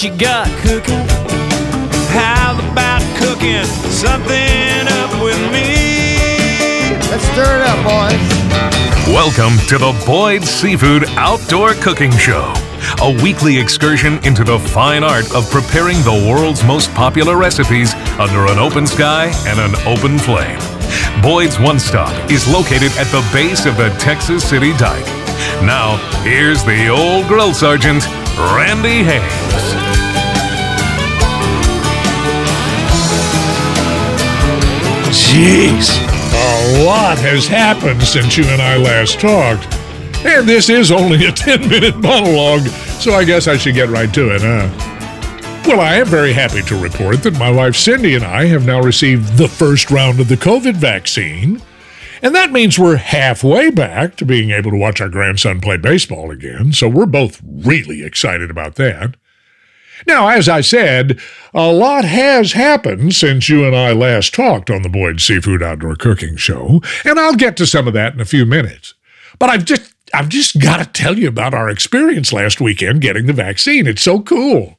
what you got cooking? How about cooking something up with me? Let's stir it up, boys. Welcome to the Boyd Seafood Outdoor Cooking Show, a weekly excursion into the fine art of preparing the world's most popular recipes under an open sky and an open flame. Boyd's One Stop is located at the base of the Texas City Dike. Now, here's the old grill sergeant, Randy Hames. Jeez, a lot has happened since you and I last talked. And this is only a 10 minute monologue, so I guess I should get right to it, huh? Well, I am very happy to report that my wife Cindy and I have now received the first round of the COVID vaccine. And that means we're halfway back to being able to watch our grandson play baseball again, so we're both really excited about that. Now, as I said, a lot has happened since you and I last talked on the Boyd Seafood Outdoor Cooking Show, and I'll get to some of that in a few minutes. But I've just I've just got to tell you about our experience last weekend getting the vaccine. It's so cool.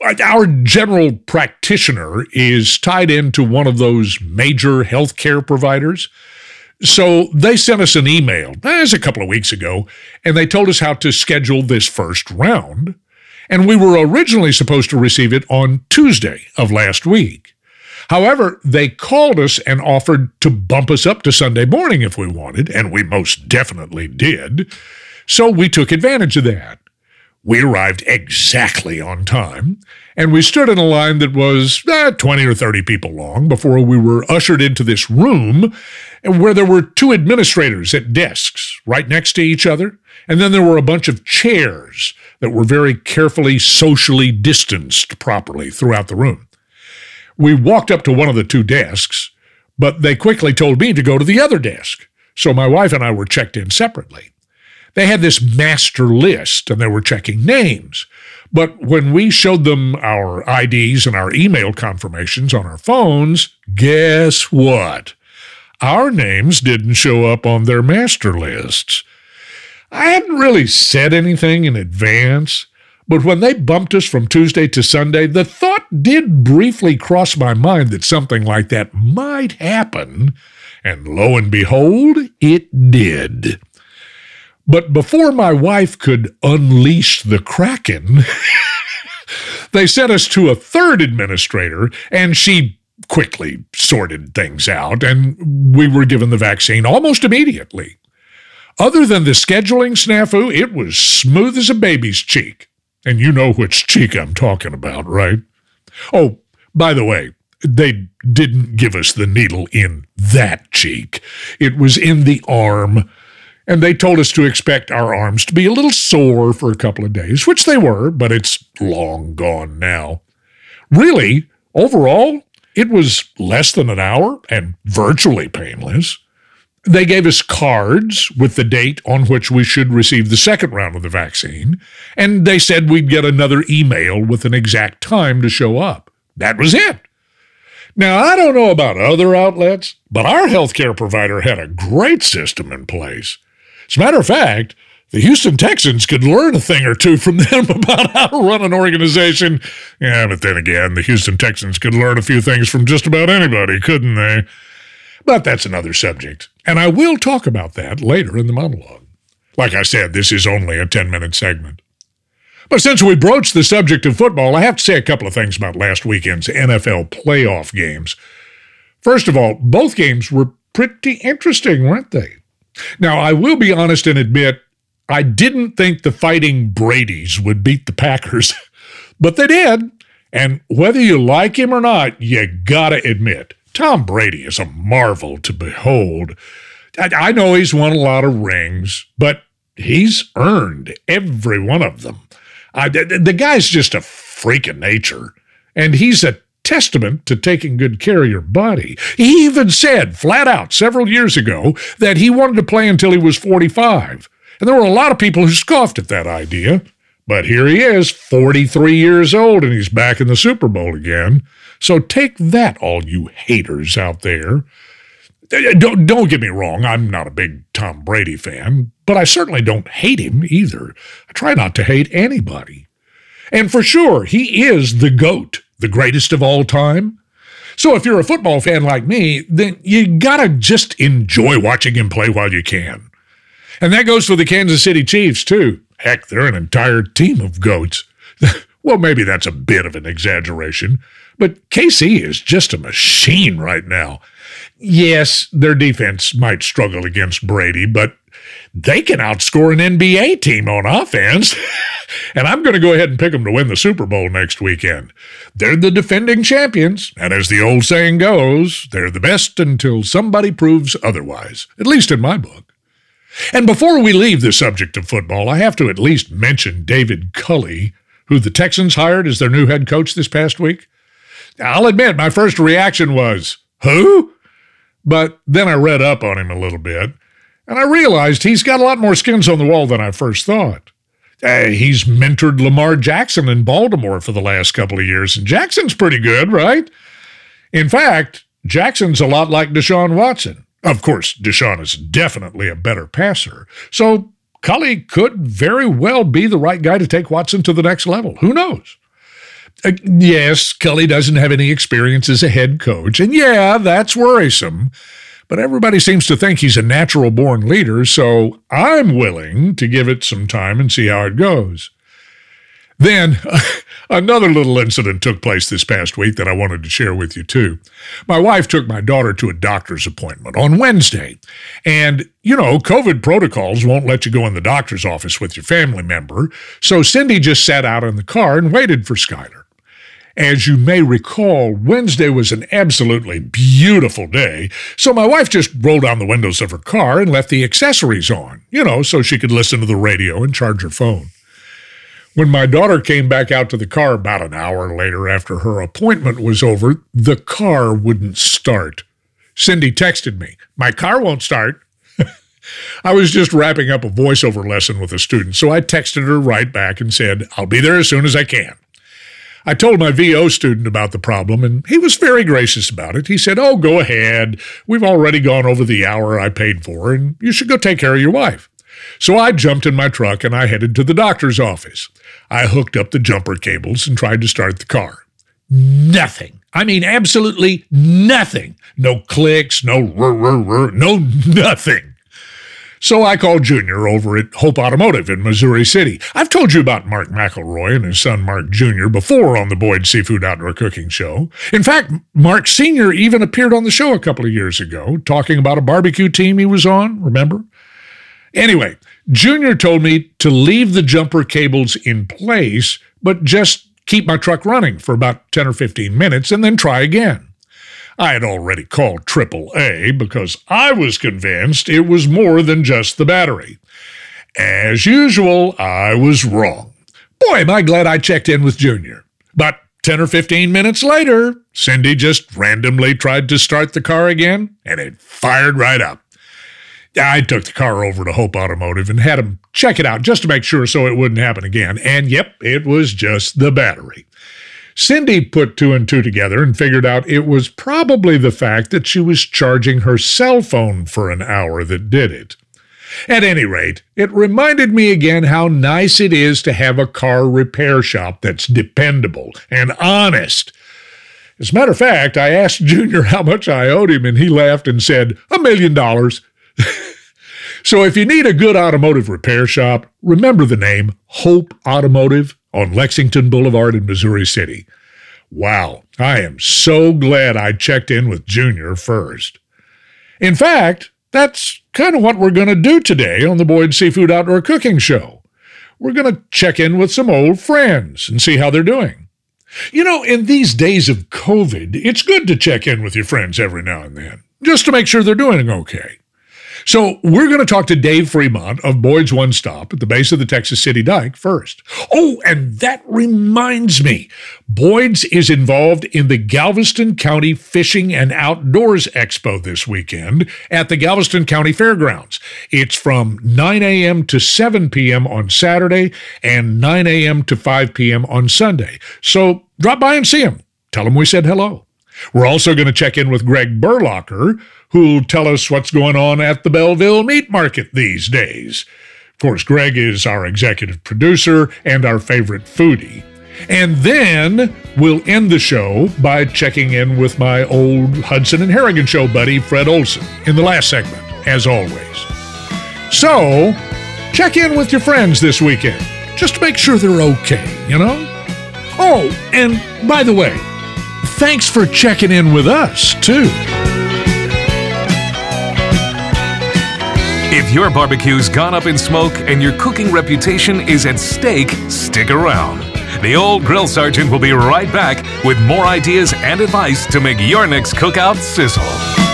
Our general practitioner is tied into one of those major healthcare providers. So they sent us an email, eh, that was a couple of weeks ago, and they told us how to schedule this first round and we were originally supposed to receive it on Tuesday of last week. However, they called us and offered to bump us up to Sunday morning if we wanted, and we most definitely did. So we took advantage of that. We arrived exactly on time, and we stood in a line that was eh, 20 or 30 people long before we were ushered into this room where there were two administrators at desks right next to each other, and then there were a bunch of chairs that were very carefully socially distanced properly throughout the room. We walked up to one of the two desks, but they quickly told me to go to the other desk. So my wife and I were checked in separately. They had this master list and they were checking names. But when we showed them our IDs and our email confirmations on our phones, guess what? Our names didn't show up on their master lists. I hadn't really said anything in advance, but when they bumped us from Tuesday to Sunday, the thought did briefly cross my mind that something like that might happen, and lo and behold, it did. But before my wife could unleash the Kraken, they sent us to a third administrator, and she quickly sorted things out, and we were given the vaccine almost immediately. Other than the scheduling snafu, it was smooth as a baby's cheek. And you know which cheek I'm talking about, right? Oh, by the way, they didn't give us the needle in that cheek. It was in the arm. And they told us to expect our arms to be a little sore for a couple of days, which they were, but it's long gone now. Really, overall, it was less than an hour and virtually painless. They gave us cards with the date on which we should receive the second round of the vaccine, and they said we'd get another email with an exact time to show up. That was it. Now, I don't know about other outlets, but our healthcare provider had a great system in place. As a matter of fact, the Houston Texans could learn a thing or two from them about how to run an organization. Yeah, but then again, the Houston Texans could learn a few things from just about anybody, couldn't they? But that's another subject, and I will talk about that later in the monologue. Like I said, this is only a 10 minute segment. But since we broached the subject of football, I have to say a couple of things about last weekend's NFL playoff games. First of all, both games were pretty interesting, weren't they? Now, I will be honest and admit I didn't think the fighting Brady's would beat the Packers, but they did. And whether you like him or not, you gotta admit, Tom Brady is a marvel to behold. I, I know he's won a lot of rings, but he's earned every one of them. The, the guy's just a freak of nature, and he's a testament to taking good care of your body. He even said flat out several years ago that he wanted to play until he was 45. And there were a lot of people who scoffed at that idea. But here he is, 43 years old, and he's back in the Super Bowl again. So take that, all you haters out there. Eh, eh, don't, don't get me wrong, I'm not a big Tom Brady fan, but I certainly don't hate him either. I try not to hate anybody. And for sure, he is the GOAT, the greatest of all time. So if you're a football fan like me, then you gotta just enjoy watching him play while you can. And that goes for the Kansas City Chiefs, too. Heck, they're an entire team of goats. well, maybe that's a bit of an exaggeration, but KC is just a machine right now. Yes, their defense might struggle against Brady, but they can outscore an NBA team on offense. and I'm going to go ahead and pick them to win the Super Bowl next weekend. They're the defending champions, and as the old saying goes, they're the best until somebody proves otherwise, at least in my book. And before we leave the subject of football, I have to at least mention David Culley, who the Texans hired as their new head coach this past week. I'll admit, my first reaction was, Who? But then I read up on him a little bit, and I realized he's got a lot more skins on the wall than I first thought. Uh, he's mentored Lamar Jackson in Baltimore for the last couple of years, and Jackson's pretty good, right? In fact, Jackson's a lot like Deshaun Watson. Of course, Deshaun is definitely a better passer. So Culley could very well be the right guy to take Watson to the next level. Who knows? Uh, yes, Culley doesn't have any experience as a head coach, and yeah, that's worrisome. But everybody seems to think he's a natural born leader, so I'm willing to give it some time and see how it goes. Then another little incident took place this past week that I wanted to share with you too. My wife took my daughter to a doctor's appointment on Wednesday. And, you know, COVID protocols won't let you go in the doctor's office with your family member. So Cindy just sat out in the car and waited for Skylar. As you may recall, Wednesday was an absolutely beautiful day, so my wife just rolled down the windows of her car and left the accessories on, you know, so she could listen to the radio and charge her phone. When my daughter came back out to the car about an hour later after her appointment was over, the car wouldn't start. Cindy texted me, My car won't start. I was just wrapping up a voiceover lesson with a student, so I texted her right back and said, I'll be there as soon as I can. I told my VO student about the problem, and he was very gracious about it. He said, Oh, go ahead. We've already gone over the hour I paid for, and you should go take care of your wife. So I jumped in my truck and I headed to the doctor's office. I hooked up the jumper cables and tried to start the car. Nothing. I mean, absolutely nothing. No clicks, no rrr, no nothing. So I called Junior over at Hope Automotive in Missouri City. I've told you about Mark McElroy and his son Mark Jr. before on the Boyd Seafood Outdoor Cooking Show. In fact, Mark Sr. even appeared on the show a couple of years ago talking about a barbecue team he was on, remember? Anyway, Junior told me to leave the jumper cables in place, but just keep my truck running for about 10 or 15 minutes and then try again. I had already called AAA because I was convinced it was more than just the battery. As usual, I was wrong. Boy, am I glad I checked in with Junior. But 10 or 15 minutes later, Cindy just randomly tried to start the car again, and it fired right up. I took the car over to Hope Automotive and had them check it out just to make sure so it wouldn't happen again. And yep, it was just the battery. Cindy put two and two together and figured out it was probably the fact that she was charging her cell phone for an hour that did it. At any rate, it reminded me again how nice it is to have a car repair shop that's dependable and honest. As a matter of fact, I asked Junior how much I owed him, and he laughed and said, A million dollars. so if you need a good automotive repair shop, remember the name Hope Automotive on Lexington Boulevard in Missouri City. Wow, I am so glad I checked in with Junior first. In fact, that's kind of what we're going to do today on the Boyd Seafood Outdoor Cooking Show. We're going to check in with some old friends and see how they're doing. You know, in these days of COVID, it's good to check in with your friends every now and then, just to make sure they're doing okay. So we're going to talk to Dave Fremont of Boyd's One Stop at the base of the Texas City Dike first. Oh, and that reminds me, Boyd's is involved in the Galveston County Fishing and Outdoors Expo this weekend at the Galveston County Fairgrounds. It's from 9 a.m. to 7 p.m. on Saturday and 9 a.m. to 5 p.m. on Sunday. So drop by and see them. Tell them we said hello. We're also going to check in with Greg Berlocher, who'll tell us what's going on at the Belleville Meat Market these days. Of course, Greg is our executive producer and our favorite foodie. And then we'll end the show by checking in with my old Hudson and Harrigan show buddy, Fred Olson, in the last segment, as always. So, check in with your friends this weekend, just to make sure they're okay, you know? Oh, and by the way, thanks for checking in with us, too. If your barbecue's gone up in smoke and your cooking reputation is at stake, stick around. The old grill sergeant will be right back with more ideas and advice to make your next cookout sizzle.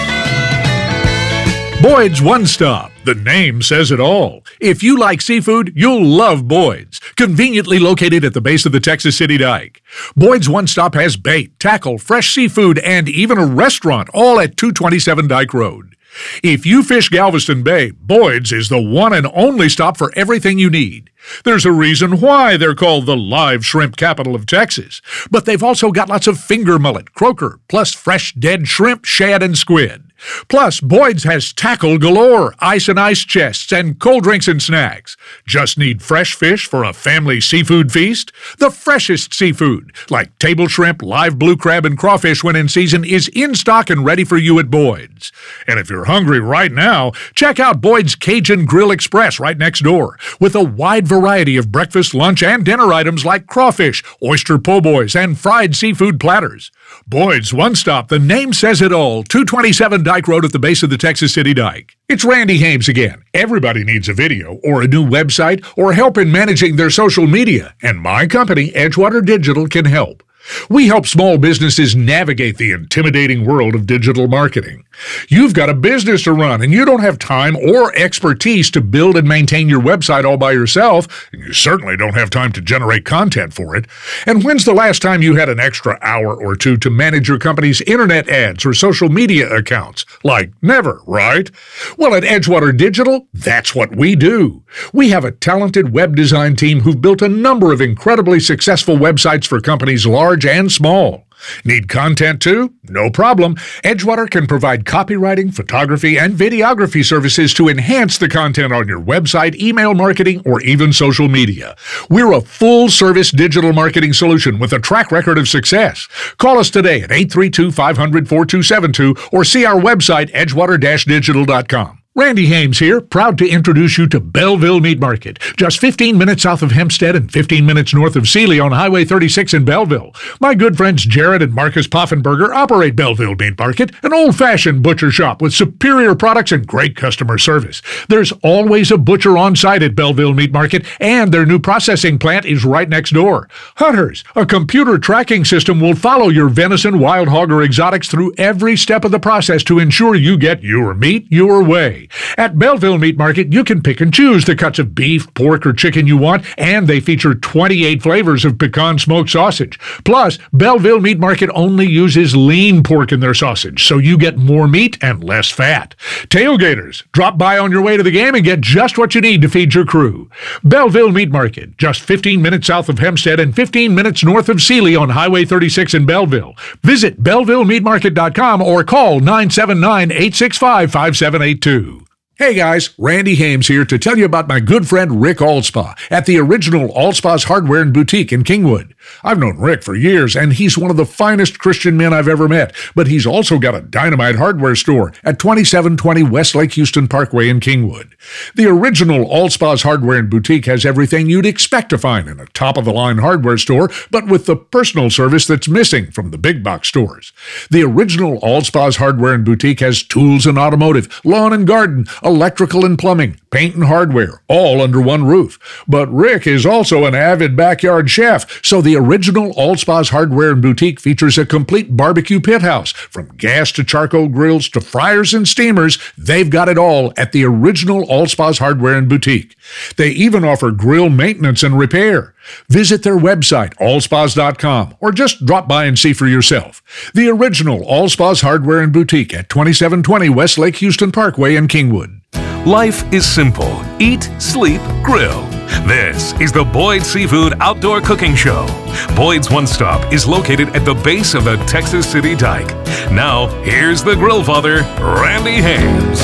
Boyd's One Stop. The name says it all. If you like seafood, you'll love Boyd's. Conveniently located at the base of the Texas City Dike. Boyd's One Stop has bait, tackle, fresh seafood, and even a restaurant, all at 227 Dike Road. If you fish Galveston Bay, Boyd's is the one and only stop for everything you need. There's a reason why they're called the live shrimp capital of Texas. But they've also got lots of finger mullet, croaker, plus fresh dead shrimp, shad, and squid. Plus, Boyd's has tackle galore, ice and ice chests, and cold drinks and snacks. Just need fresh fish for a family seafood feast? The freshest seafood, like table shrimp, live blue crab, and crawfish when in season, is in stock and ready for you at Boyd's. And if you're hungry right now, check out Boyd's Cajun Grill Express right next door, with a wide variety of breakfast, lunch, and dinner items like crawfish, oyster po' boys, and fried seafood platters. Boyd's One Stop, the name says it all, 227 Dike Road at the base of the Texas City Dike. It's Randy Hames again. Everybody needs a video, or a new website, or help in managing their social media, and my company, Edgewater Digital, can help. We help small businesses navigate the intimidating world of digital marketing. You've got a business to run and you don't have time or expertise to build and maintain your website all by yourself, and you certainly don't have time to generate content for it. And when's the last time you had an extra hour or two to manage your company's internet ads or social media accounts? Like never, right? Well, at Edgewater Digital, that's what we do. We have a talented web design team who've built a number of incredibly successful websites for companies large and small. Need content too? No problem. Edgewater can provide copywriting, photography, and videography services to enhance the content on your website, email marketing, or even social media. We're a full service digital marketing solution with a track record of success. Call us today at 832 500 4272 or see our website, edgewater digital.com. Randy Hames here, proud to introduce you to Belleville Meat Market, just 15 minutes south of Hempstead and 15 minutes north of Sealy on Highway 36 in Belleville. My good friends Jared and Marcus Poffenberger operate Belleville Meat Market, an old-fashioned butcher shop with superior products and great customer service. There's always a butcher on site at Belleville Meat Market, and their new processing plant is right next door. Hunters, a computer tracking system will follow your venison, wild hog, or exotics through every step of the process to ensure you get your meat your way. At Belleville Meat Market, you can pick and choose the cuts of beef, pork, or chicken you want, and they feature 28 flavors of pecan smoked sausage. Plus, Belleville Meat Market only uses lean pork in their sausage, so you get more meat and less fat. Tailgaters, drop by on your way to the game and get just what you need to feed your crew. Belleville Meat Market, just 15 minutes south of Hempstead and 15 minutes north of Sealy on Highway 36 in Belleville. Visit BellevilleMeatMarket.com or call 979 865 5782. Hey guys, Randy Hames here to tell you about my good friend Rick Allspa at the original Allspa's Hardware and Boutique in Kingwood. I've known Rick for years, and he's one of the finest Christian men I've ever met, but he's also got a dynamite hardware store at 2720 West Lake Houston Parkway in Kingwood. The original Allspa's Hardware and Boutique has everything you'd expect to find in a top of the line hardware store, but with the personal service that's missing from the big box stores. The original Allspa's Hardware and Boutique has tools and automotive, lawn and garden, electrical and plumbing, paint and hardware, all under one roof. But Rick is also an avid backyard chef, so the original Allspa's Hardware and Boutique features a complete barbecue pit house. From gas to charcoal grills to fryers and steamers, they've got it all at the original Allspa's Hardware and Boutique. They even offer grill maintenance and repair. Visit their website, allspas.com, or just drop by and see for yourself. The original Allspa's Hardware and Boutique at 2720 West Lake Houston Parkway in Kingwood. Life is simple eat, sleep, grill. This is the Boyd Seafood Outdoor Cooking Show. Boyd's One Stop is located at the base of the Texas City Dike. Now, here's the grill father, Randy Hames.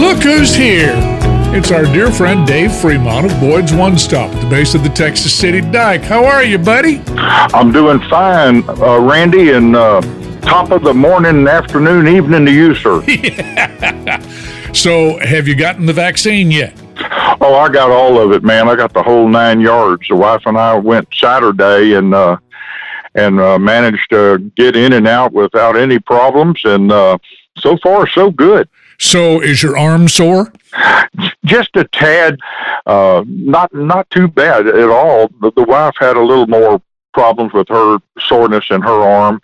Look who's here! It's our dear friend Dave Fremont of Boyd's One Stop at the base of the Texas City Dike. How are you, buddy? I'm doing fine, uh, Randy, and uh, top of the morning, afternoon, evening to you, sir. So, have you gotten the vaccine yet? oh, I got all of it, man. I got the whole nine yards. The wife and I went Saturday and uh, and uh, managed to get in and out without any problems, and uh, so far so good. So, is your arm sore? just a tad, uh, not not too bad at all. The, the wife had a little more problems with her soreness in her arm.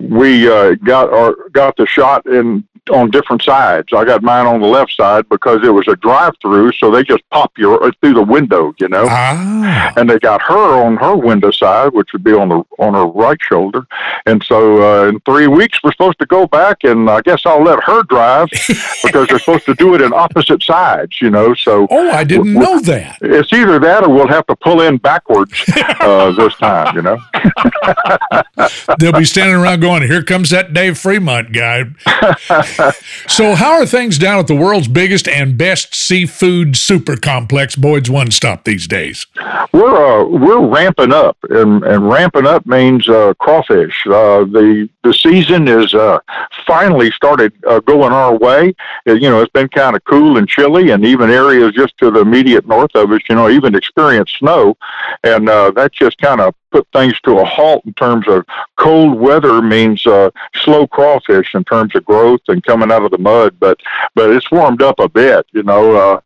We uh, got our got the shot in on different sides. I got mine on the left side because it was a drive-through, so they just pop you through the window, you know. Ah. And they got her on her window side, which would be on the on her right shoulder. And so uh, in three weeks we're supposed to go back, and I guess I'll let her drive because they're supposed to do it in opposite sides, you know. So Oh, I didn't w- know that. it's either that or we'll have to pull in backwards uh, this time, you know. They'll be standing around going, Here comes that Dave Fremont guy. so, how are things down at the world's biggest and best seafood super complex, Boyd's One Stop, these days? We're uh, we're ramping up, and, and ramping up means uh, crawfish. Uh, the the season is uh, finally started uh, going our way. Uh, you know, it's been kind of cool and chilly, and even areas just to the immediate north of us, you know, even experienced snow, and uh, that just kind of put things to a halt in terms of cold weather means uh, slow crawfish in terms of growth and coming out of the mud. But but it's warmed up a bit, you know. Uh,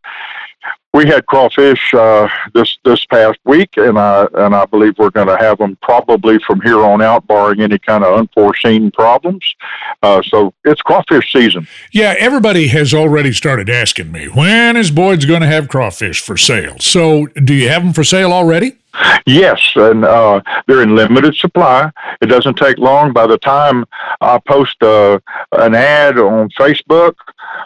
we had crawfish uh, this this past week, and I and I believe we're going to have them probably from here on out, barring any kind of unforeseen problems. Uh, so it's crawfish season. Yeah, everybody has already started asking me, When is Boyd's going to have crawfish for sale? So, do you have them for sale already? Yes, and uh, they're in limited supply. It doesn't take long. By the time I post uh, an ad on Facebook,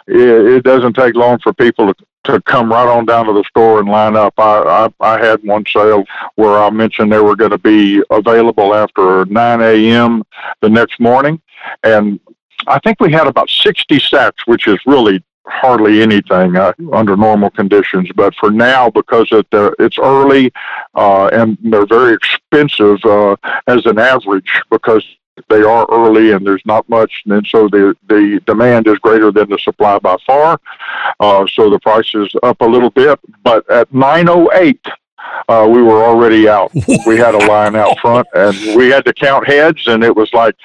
it, it doesn't take long for people to, to come right on down to the store and line up. I, I, I had one sale where I mentioned they were going to be available after 9 a.m. the next morning, and I think we had about 60 sacks, which is really hardly anything uh, under normal conditions. But for now, because it, uh, it's early uh, and they're very expensive uh, as an average because they are early and there's not much, and so the the demand is greater than the supply by far. Uh, so the price is up a little bit, but at 908. Uh, we were already out. We had a line out front, and we had to count heads, and it was like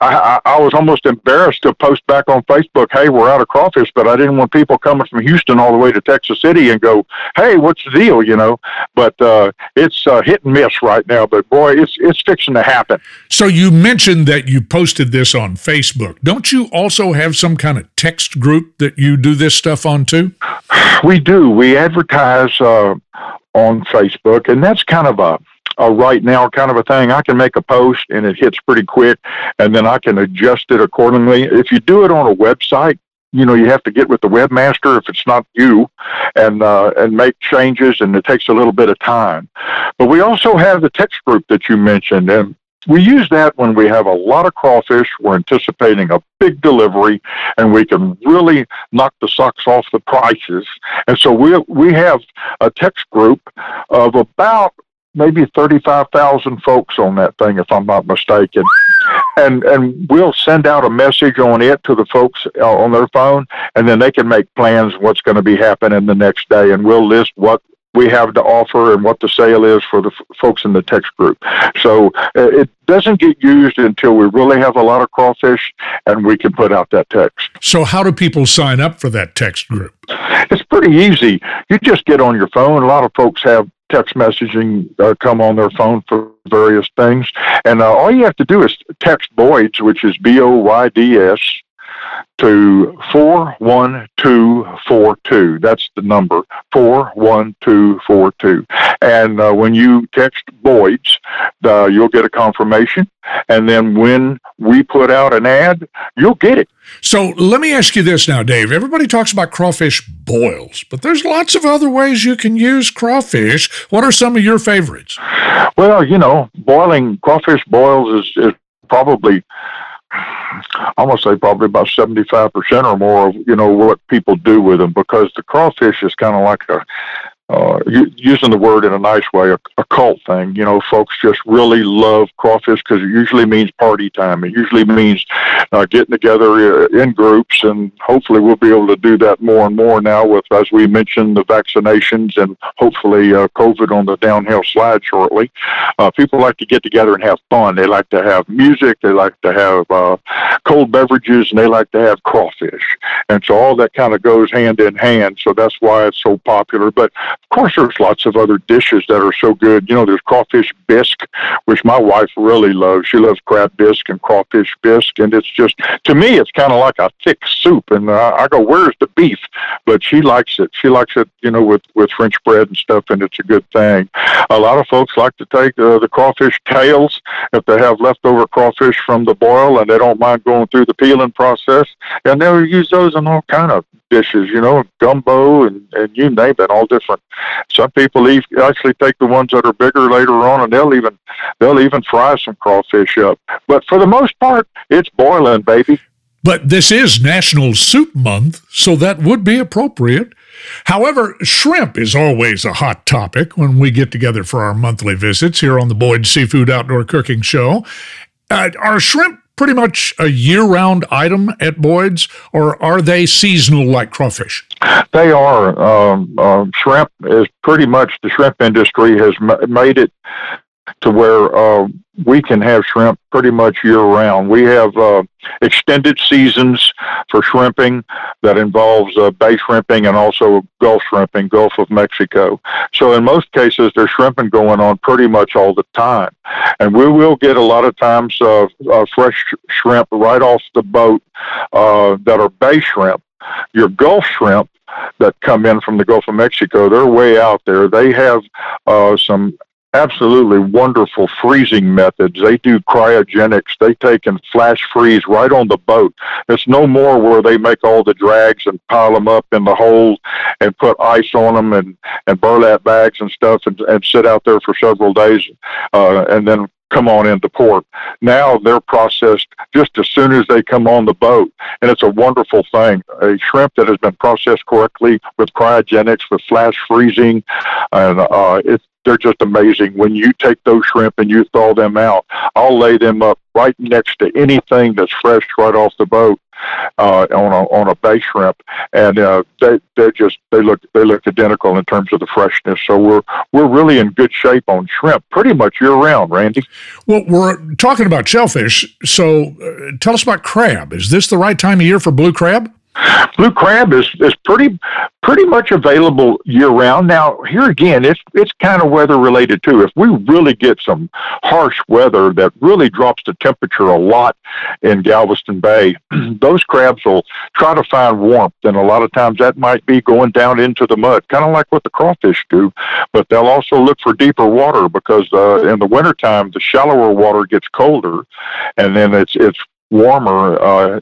I, I, I was almost embarrassed to post back on Facebook, "Hey, we're out of crawfish," but I didn't want people coming from Houston all the way to Texas City and go, "Hey, what's the deal?" You know. But uh, it's uh, hit and miss right now. But boy, it's it's fixing to happen. So, you mentioned that you posted this on Facebook. Don't you also have some kind of text group that you do this stuff on too? We do. We advertise uh, on Facebook, and that's kind of a a right now kind of a thing. I can make a post and it hits pretty quick, and then I can adjust it accordingly. If you do it on a website, you know you have to get with the webmaster if it's not you, and uh, and make changes, and it takes a little bit of time. But we also have the text group that you mentioned, and we use that when we have a lot of crawfish. We're anticipating a big delivery, and we can really knock the socks off the prices. And so we we have a text group of about maybe 35,000 folks on that thing, if I'm not mistaken. And, and we'll send out a message on it to the folks uh, on their phone, and then they can make plans what's going to be happening the next day, and we'll list what we have to offer and what the sale is for the f- folks in the text group. So uh, it doesn't get used until we really have a lot of crawfish and we can put out that text. So, how do people sign up for that text group? It's pretty easy. You just get on your phone. A lot of folks have text messaging uh, come on their phone for various things. And uh, all you have to do is text Boyd's, which is B O Y D S, to 41242. That's the number, 41242. And uh, when you text Boyd's, uh, you'll get a confirmation. And then when we put out an ad, you'll get it. So, let me ask you this now, Dave. Everybody talks about crawfish boils, but there's lots of other ways you can use crawfish. What are some of your favorites? Well, you know, boiling crawfish boils is, is probably I'm gonna say probably about 75 percent or more of you know what people do with them because the crawfish is kind of like a uh, using the word in a nice way, a, a cult thing. You know, folks just really love crawfish because it usually means party time. It usually means uh, getting together uh, in groups, and hopefully we'll be able to do that more and more now with, as we mentioned, the vaccinations and hopefully uh, COVID on the downhill slide shortly. Uh, people like to get together and have fun. They like to have music. They like to have uh, cold beverages, and they like to have crawfish. And so all that kind of goes hand in hand. So that's why it's so popular. But of course, there's lots of other dishes that are so good. You know, there's crawfish bisque, which my wife really loves. She loves crab bisque and crawfish bisque, and it's just to me, it's kind of like a thick soup. And uh, I go, "Where's the beef?" But she likes it. She likes it, you know, with with French bread and stuff, and it's a good thing. A lot of folks like to take uh, the crawfish tails if they have leftover crawfish from the boil, and they don't mind going through the peeling process, and they'll use those in all kind of dishes, you know, gumbo and, and you name it, all different. Some people eat, actually take the ones that are bigger later on, and they'll even they'll even fry some crawfish up. But for the most part, it's boiling, baby. But this is National Soup Month, so that would be appropriate. However, shrimp is always a hot topic when we get together for our monthly visits here on the Boyd Seafood Outdoor Cooking Show. Uh, are shrimp pretty much a year round item at Boyd's, or are they seasonal like crawfish? They are. Um, uh, shrimp is pretty much the shrimp industry has m- made it to where uh, we can have shrimp pretty much year round. We have uh, extended seasons for shrimping that involves uh, bay shrimping and also Gulf shrimping, Gulf of Mexico. So in most cases, there's shrimping going on pretty much all the time. And we will get a lot of times uh, uh, fresh shrimp right off the boat uh, that are bay shrimp. Your Gulf shrimp that come in from the Gulf of Mexico, they're way out there. They have uh, some absolutely wonderful freezing methods. They do cryogenics. They take and flash freeze right on the boat. It's no more where they make all the drags and pile them up in the hold and put ice on them and, and burlap bags and stuff and, and sit out there for several days uh, and then come on into port. Now they're processed just as soon as they come on the boat, and it's a wonderful thing. A shrimp that has been processed correctly with cryogenics, with flash freezing, and uh, it's they're just amazing. When you take those shrimp and you thaw them out, I'll lay them up right next to anything that's fresh right off the boat uh, on a on a bay shrimp, and uh, they they just they look they look identical in terms of the freshness. So we're we're really in good shape on shrimp, pretty much year round, Randy. Well, we're talking about shellfish, so uh, tell us about crab. Is this the right time of year for blue crab? Blue crab is, is pretty pretty much available year round. Now here again, it's it's kind of weather related too. If we really get some harsh weather that really drops the temperature a lot in Galveston Bay, those crabs will try to find warmth, and a lot of times that might be going down into the mud, kind of like what the crawfish do. But they'll also look for deeper water because uh, in the wintertime the shallower water gets colder, and then it's it's warmer uh,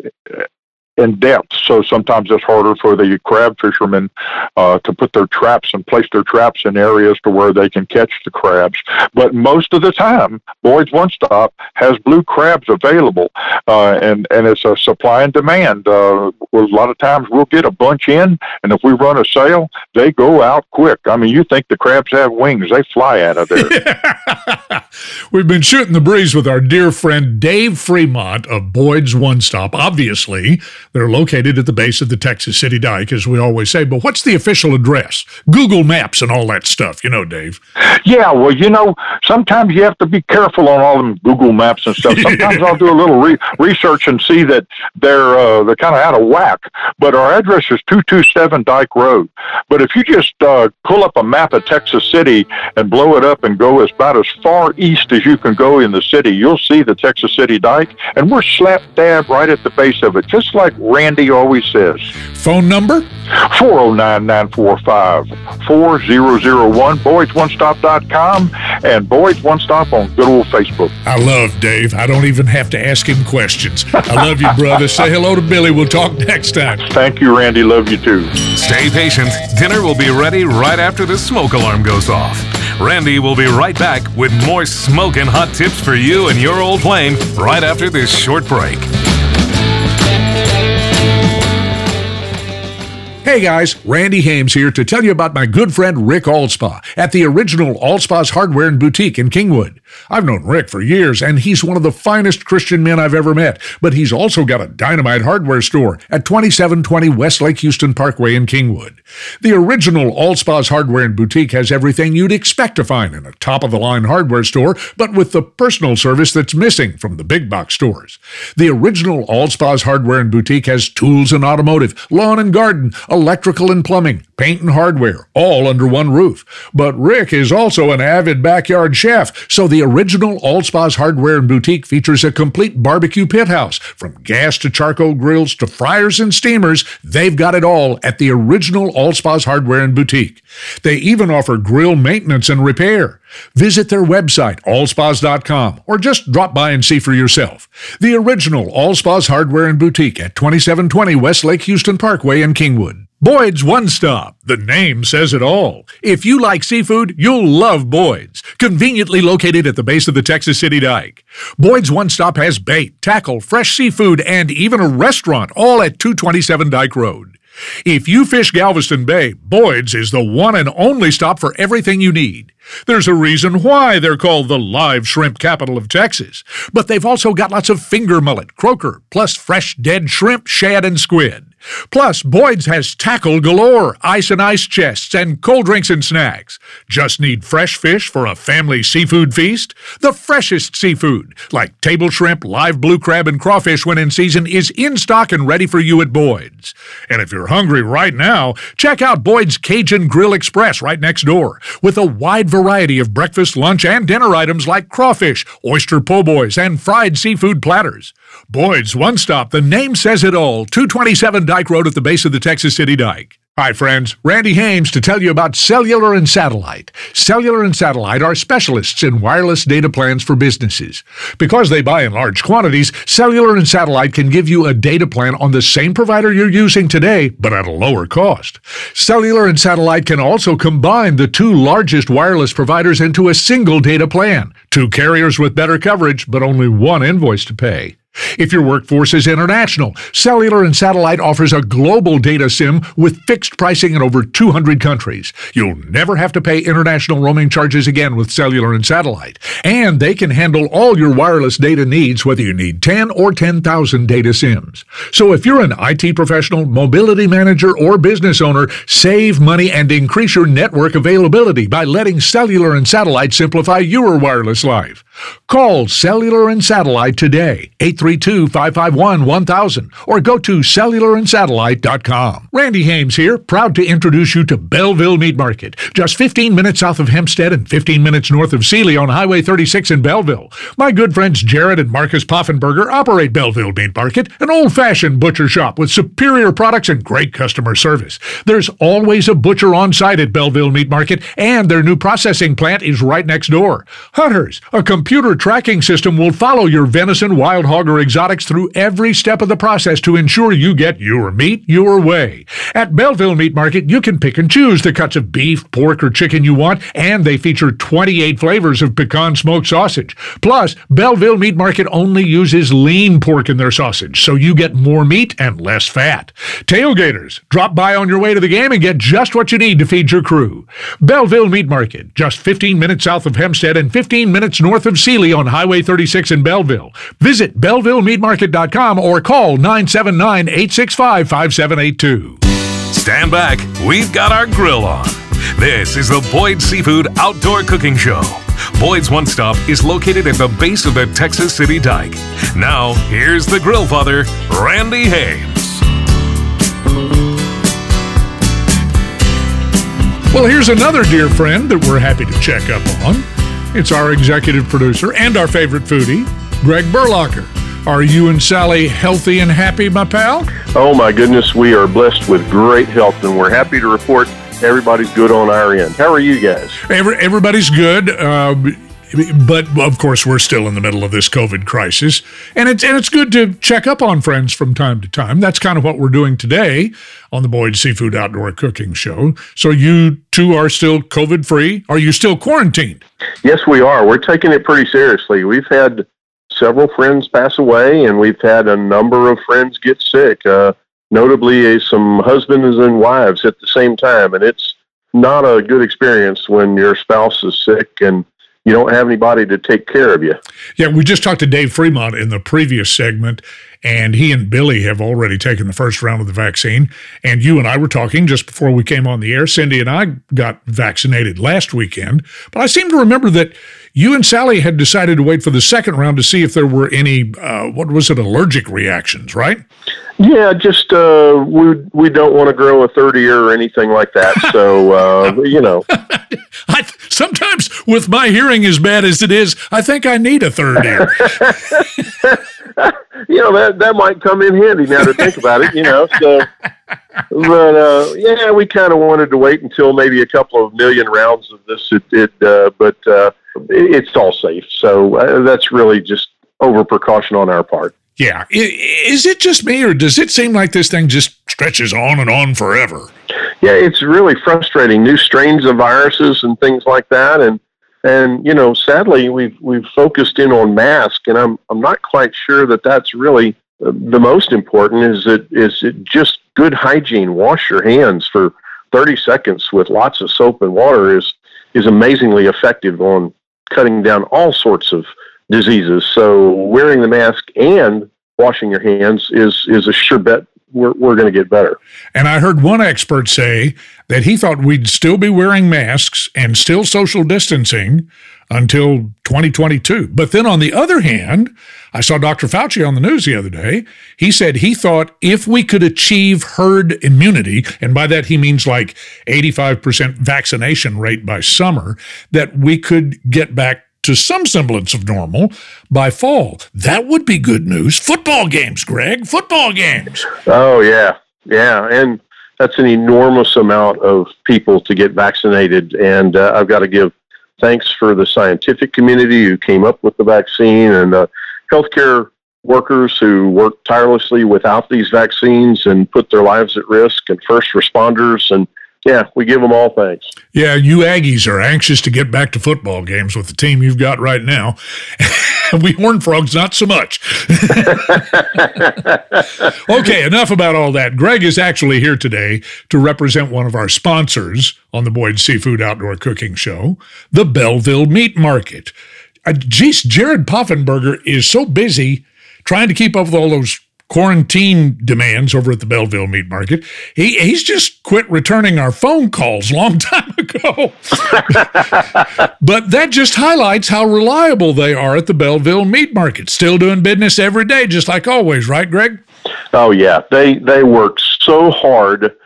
in depth. So sometimes it's harder for the crab fishermen uh, to put their traps and place their traps in areas to where they can catch the crabs. But most of the time, Boyd's One Stop has blue crabs available, uh, and and it's a supply and demand. Uh, a lot of times we'll get a bunch in, and if we run a sale, they go out quick. I mean, you think the crabs have wings? They fly out of there. We've been shooting the breeze with our dear friend Dave Fremont of Boyd's One Stop. Obviously, they're located at the base of the Texas City Dike, as we always say. But what's the official address? Google Maps and all that stuff, you know, Dave. Yeah, well, you know, sometimes you have to be careful on all them Google Maps and stuff. Sometimes I'll do a little re- research and see that they're uh, they're kind of out of whack. But our address is two two seven Dike Road. But if you just uh, pull up a map of Texas City and blow it up and go as about as far east as you can go in the city, you'll see the Texas City Dike, and we're slap dab right at the base of it, just like Randy always says. Phone number? 409 945 4001, Boyd'sOneStop.com, and Boyd's One Stop on good old Facebook. I love Dave. I don't even have to ask him questions. I love you, brother. Say hello to Billy. We'll talk next time. Thank you, Randy. Love you too. Stay patient. Dinner will be ready right after the smoke alarm goes off. Randy will be right back with more smoking and hot tips for you and your old plane right after this short break. Hey guys, Randy Hames here to tell you about my good friend Rick Allspaw at the original Allspaw's Hardware and Boutique in Kingwood. I've known Rick for years, and he's one of the finest Christian men I've ever met, but he's also got a dynamite hardware store at 2720 West Lake Houston Parkway in Kingwood. The original Allspaw's Hardware and Boutique has everything you'd expect to find in a top of the line hardware store, but with the personal service that's missing from the big box stores. The original Allspaw's Hardware and Boutique has tools and automotive, lawn and garden, electrical and plumbing, paint and hardware, all under one roof. But Rick is also an avid backyard chef, so the original Allspa's Hardware and Boutique features a complete barbecue pit house. From gas to charcoal grills to fryers and steamers, they've got it all at the original Allspa's Hardware and Boutique. They even offer grill maintenance and repair. Visit their website, allspas.com, or just drop by and see for yourself. The original Allspa's Hardware and Boutique at 2720 West Lake Houston Parkway in Kingwood. Boyd's One Stop. The name says it all. If you like seafood, you'll love Boyd's. Conveniently located at the base of the Texas City Dike. Boyd's One Stop has bait, tackle, fresh seafood, and even a restaurant, all at 227 Dike Road. If you fish Galveston Bay, Boyd's is the one and only stop for everything you need. There's a reason why they're called the live shrimp capital of Texas. But they've also got lots of finger mullet, croaker, plus fresh dead shrimp, shad, and squid. Plus, Boyd's has tackle galore, ice and ice chests, and cold drinks and snacks. Just need fresh fish for a family seafood feast? The freshest seafood, like table shrimp, live blue crab, and crawfish when in season, is in stock and ready for you at Boyd's. And if you're hungry right now, check out Boyd's Cajun Grill Express right next door, with a wide variety of breakfast, lunch, and dinner items like crawfish, oyster po' boys, and fried seafood platters. Boyd's One Stop, the name says it all, 227 Dike Road at the base of the Texas City Dike. Hi, friends. Randy Hames to tell you about Cellular and Satellite. Cellular and Satellite are specialists in wireless data plans for businesses. Because they buy in large quantities, Cellular and Satellite can give you a data plan on the same provider you're using today, but at a lower cost. Cellular and Satellite can also combine the two largest wireless providers into a single data plan. Two carriers with better coverage, but only one invoice to pay. If your workforce is international, Cellular and Satellite offers a global data SIM with fixed pricing in over 200 countries. You'll never have to pay international roaming charges again with Cellular and Satellite. And they can handle all your wireless data needs, whether you need 10 or 10,000 data SIMs. So if you're an IT professional, mobility manager, or business owner, save money and increase your network availability by letting Cellular and Satellite simplify your wireless life. Call Cellular and Satellite today, 832-551-1000, or go to cellularandsatellite.com. Randy Hames here, proud to introduce you to Belleville Meat Market, just 15 minutes south of Hempstead and 15 minutes north of Sealy on Highway 36 in Belleville. My good friends Jared and Marcus Poffenberger operate Belleville Meat Market, an old-fashioned butcher shop with superior products and great customer service. There's always a butcher on site at Belleville Meat Market, and their new processing plant is right next door. Hunters, a computer tracking system will follow your venison, wild hog, or exotics through every step of the process to ensure you get your meat your way. At Belleville Meat Market, you can pick and choose the cuts of beef, pork, or chicken you want, and they feature 28 flavors of pecan smoked sausage. Plus, Belleville Meat Market only uses lean pork in their sausage, so you get more meat and less fat. Tailgaters, drop by on your way to the game and get just what you need to feed your crew. Belleville Meat Market, just 15 minutes south of Hempstead and 15 minutes north of Sealy on Highway 36 in Belleville. Visit BellevilleMeatMarket.com or call 979 865 5782. Stand back, we've got our grill on. This is the Boyd Seafood Outdoor Cooking Show. Boyd's One Stop is located at the base of the Texas City Dike. Now, here's the grill father, Randy Hames. Well, here's another dear friend that we're happy to check up on. It's our executive producer and our favorite foodie, Greg Berlocher. Are you and Sally healthy and happy, my pal? Oh my goodness, we are blessed with great health, and we're happy to report everybody's good on our end. How are you guys? Every, everybody's good. Um, but of course, we're still in the middle of this COVID crisis, and it's and it's good to check up on friends from time to time. That's kind of what we're doing today on the Boyd Seafood Outdoor Cooking Show. So you two are still COVID free. Are you still quarantined? Yes, we are. We're taking it pretty seriously. We've had several friends pass away, and we've had a number of friends get sick. Uh, notably uh, some husbands and wives at the same time. And it's not a good experience when your spouse is sick and you don't have anybody to take care of you. Yeah, we just talked to Dave Fremont in the previous segment, and he and Billy have already taken the first round of the vaccine. And you and I were talking just before we came on the air. Cindy and I got vaccinated last weekend, but I seem to remember that you and Sally had decided to wait for the second round to see if there were any, uh, what was it, allergic reactions, right? Yeah, just uh, we we don't want to grow a third ear or anything like that. So uh, you know, I, sometimes with my hearing as bad as it is, I think I need a third ear. you know that that might come in handy now to think about it. You know, so but uh, yeah, we kind of wanted to wait until maybe a couple of million rounds of this. It, it uh, but uh, it, it's all safe. So uh, that's really just over precaution on our part. Yeah. Is it just me, or does it seem like this thing just stretches on and on forever? Yeah, it's really frustrating. New strains of viruses and things like that, and and you know, sadly, we've we've focused in on mask, and I'm I'm not quite sure that that's really uh, the most important. Is it is it just good hygiene? Wash your hands for 30 seconds with lots of soap and water is is amazingly effective on cutting down all sorts of diseases. So wearing the mask and washing your hands is is a sure bet we're, we're going to get better. And I heard one expert say that he thought we'd still be wearing masks and still social distancing until 2022. But then on the other hand, I saw Dr. Fauci on the news the other day. He said he thought if we could achieve herd immunity, and by that he means like 85% vaccination rate by summer, that we could get back to some semblance of normal by fall. That would be good news. Football games, Greg, football games. Oh, yeah. Yeah. And that's an enormous amount of people to get vaccinated. And uh, I've got to give thanks for the scientific community who came up with the vaccine and the healthcare workers who worked tirelessly without these vaccines and put their lives at risk and first responders and yeah, we give them all thanks. Yeah, you Aggies are anxious to get back to football games with the team you've got right now. we Horn Frogs, not so much. okay, enough about all that. Greg is actually here today to represent one of our sponsors on the Boyd Seafood Outdoor Cooking Show, the Belleville Meat Market. Uh, geez, Jared Poffenberger is so busy trying to keep up with all those quarantine demands over at the Belleville Meat Market. He he's just quit returning our phone calls long time ago. but that just highlights how reliable they are at the Belleville Meat Market. Still doing business every day, just like always, right, Greg? Oh yeah, they they work so hard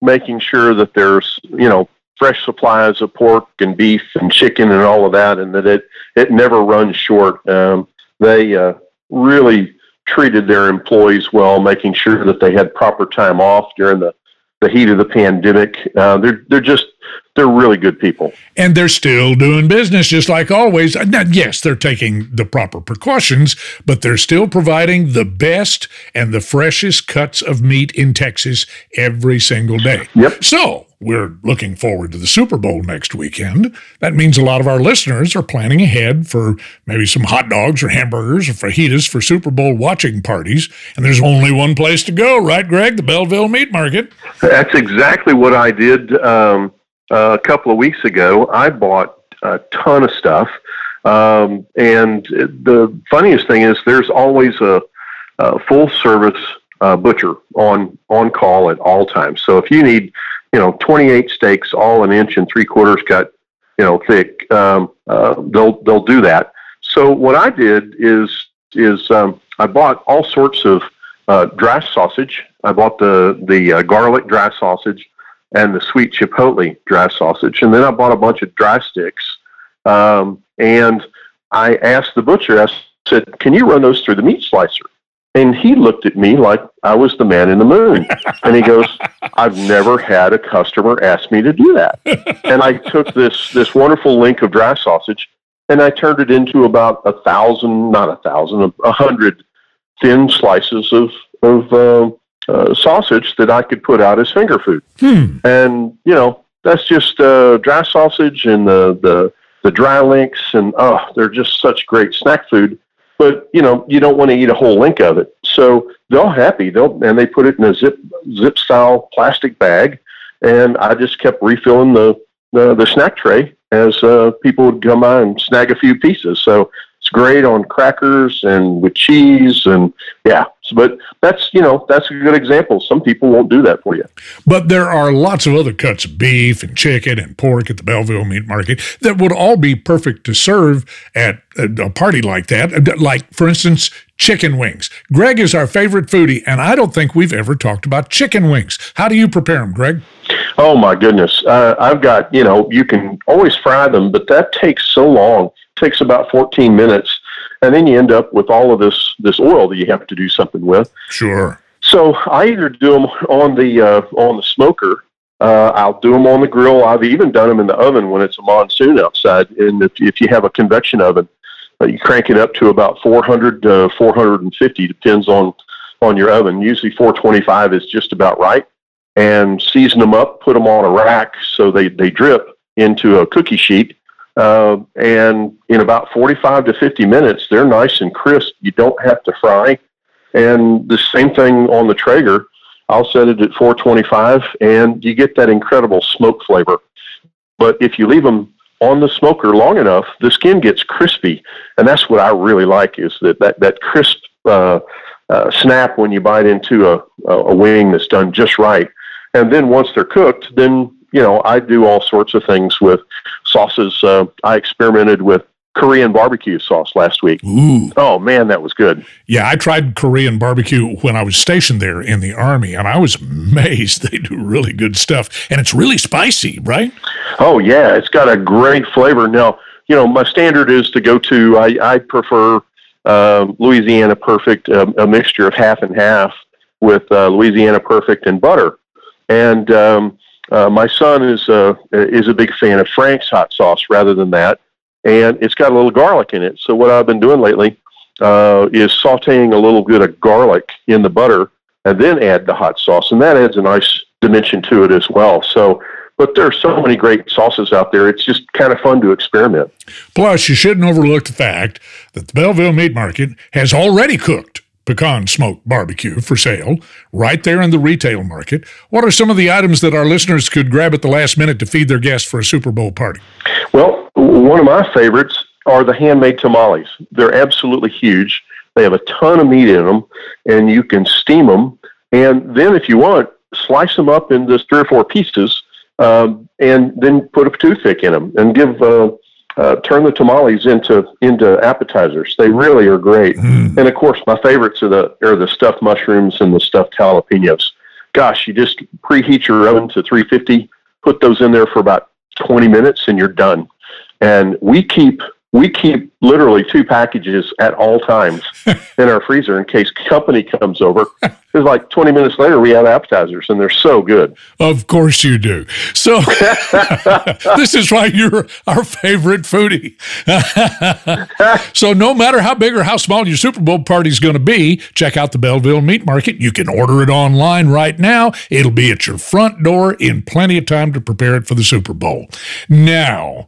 making sure that there's you know fresh supplies of pork and beef and chicken and all of that, and that it it never runs short. Um, they uh, really treated their employees well, making sure that they had proper time off during the, the heat of the pandemic. Uh, they're they're just they're really good people, and they're still doing business just like always. Now, yes, they're taking the proper precautions, but they're still providing the best and the freshest cuts of meat in Texas every single day. Yep. So we're looking forward to the Super Bowl next weekend. That means a lot of our listeners are planning ahead for maybe some hot dogs or hamburgers or fajitas for Super Bowl watching parties. And there's only one place to go, right, Greg? The Belleville Meat Market. That's exactly what I did um, a couple of weeks ago. I bought a ton of stuff. Um, and the funniest thing is, there's always a, a full service uh, butcher on on call at all times. So if you need you know, 28 steaks, all an inch and three quarters cut, you know, thick. Um, uh, they'll they'll do that. So what I did is is um, I bought all sorts of uh, dry sausage. I bought the the uh, garlic dry sausage and the sweet chipotle dry sausage, and then I bought a bunch of dry sticks. Um, and I asked the butcher. I said, "Can you run those through the meat slicer?" And he looked at me like I was the man in the moon. and he goes, I've never had a customer ask me to do that. and I took this this wonderful link of dry sausage and I turned it into about a thousand, not a thousand, a hundred thin slices of of uh, uh, sausage that I could put out as finger food. Hmm. And you know, that's just uh, dry sausage and the the the dry links, and oh, they're just such great snack food but you know you don't want to eat a whole link of it So they're happy. They'll and they put it in a zip zip style plastic bag, and I just kept refilling the the, the snack tray as uh, people would come by and snag a few pieces. So it's great on crackers and with cheese and yeah. But that's you know that's a good example. Some people won't do that for you. But there are lots of other cuts of beef and chicken and pork at the Belleville Meat Market that would all be perfect to serve at a party like that. Like for instance, chicken wings. Greg is our favorite foodie, and I don't think we've ever talked about chicken wings. How do you prepare them, Greg? Oh my goodness! Uh, I've got you know you can always fry them, but that takes so long. It takes about 14 minutes, and then you end up with all of this this oil that you have to do something with. Sure. So I either do them on the uh, on the smoker. Uh, I'll do them on the grill. I've even done them in the oven when it's a monsoon outside. And if, if you have a convection oven, uh, you crank it up to about 400 to 450, depends on on your oven. Usually 425 is just about right. And season them up, put them on a rack so they, they drip into a cookie sheet. Uh, and in about 45 to 50 minutes, they're nice and crisp. You don't have to fry. And the same thing on the Traeger. I'll set it at 425 and you get that incredible smoke flavor. But if you leave them on the smoker long enough, the skin gets crispy, and that's what I really like is that that that crisp uh, uh, snap when you bite into a a wing that's done just right. And then once they're cooked, then you know I do all sorts of things with sauces. Uh, I experimented with Korean barbecue sauce last week. Ooh. Oh man, that was good. Yeah, I tried Korean barbecue when I was stationed there in the army, and I was amazed. They do really good stuff, and it's really spicy, right? Oh yeah, it's got a great flavor. Now, you know, my standard is to go to. I, I prefer uh, Louisiana Perfect, uh, a mixture of half and half with uh, Louisiana Perfect and butter, and um, uh, my son is uh, is a big fan of Frank's hot sauce rather than that and it's got a little garlic in it. So what I've been doing lately uh, is sautéing a little bit of garlic in the butter and then add the hot sauce, and that adds a nice dimension to it as well. So, but there are so many great sauces out there. It's just kind of fun to experiment. Plus, you shouldn't overlook the fact that the Belleville Meat Market has already cooked pecan smoked barbecue for sale right there in the retail market. What are some of the items that our listeners could grab at the last minute to feed their guests for a Super Bowl party? Well, one of my favorites are the handmade tamales. They're absolutely huge. They have a ton of meat in them, and you can steam them. And then, if you want, slice them up into three or four pieces, um, and then put a toothpick in them, and give uh, uh, turn the tamales into into appetizers. They really are great. Mm. And of course, my favorites are the are the stuffed mushrooms and the stuffed jalapenos. Gosh, you just preheat your oven to 350, put those in there for about 20 minutes, and you're done. And we keep we keep literally two packages at all times in our freezer in case company comes over. It's like 20 minutes later, we have appetizers, and they're so good. Of course you do. So this is why you're our favorite foodie. so no matter how big or how small your Super Bowl party is going to be, check out the Belleville Meat Market. You can order it online right now. It'll be at your front door in plenty of time to prepare it for the Super Bowl. Now,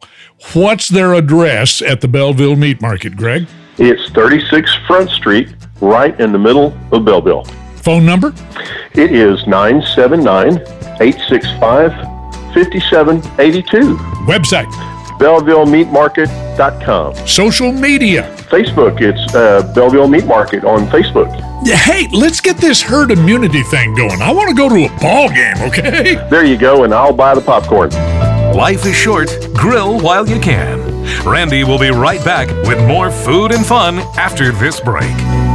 what's their address at the Belleville Meat Market, Greg? It's 36 Front Street, right in the middle of Belleville. Phone number? It is 979 865 5782. Website? BellevilleMeatMarket.com. Social media? Facebook, it's uh, Belleville Meat Market on Facebook. Hey, let's get this herd immunity thing going. I want to go to a ball game, okay? There you go, and I'll buy the popcorn. Life is short, grill while you can. Randy will be right back with more food and fun after this break.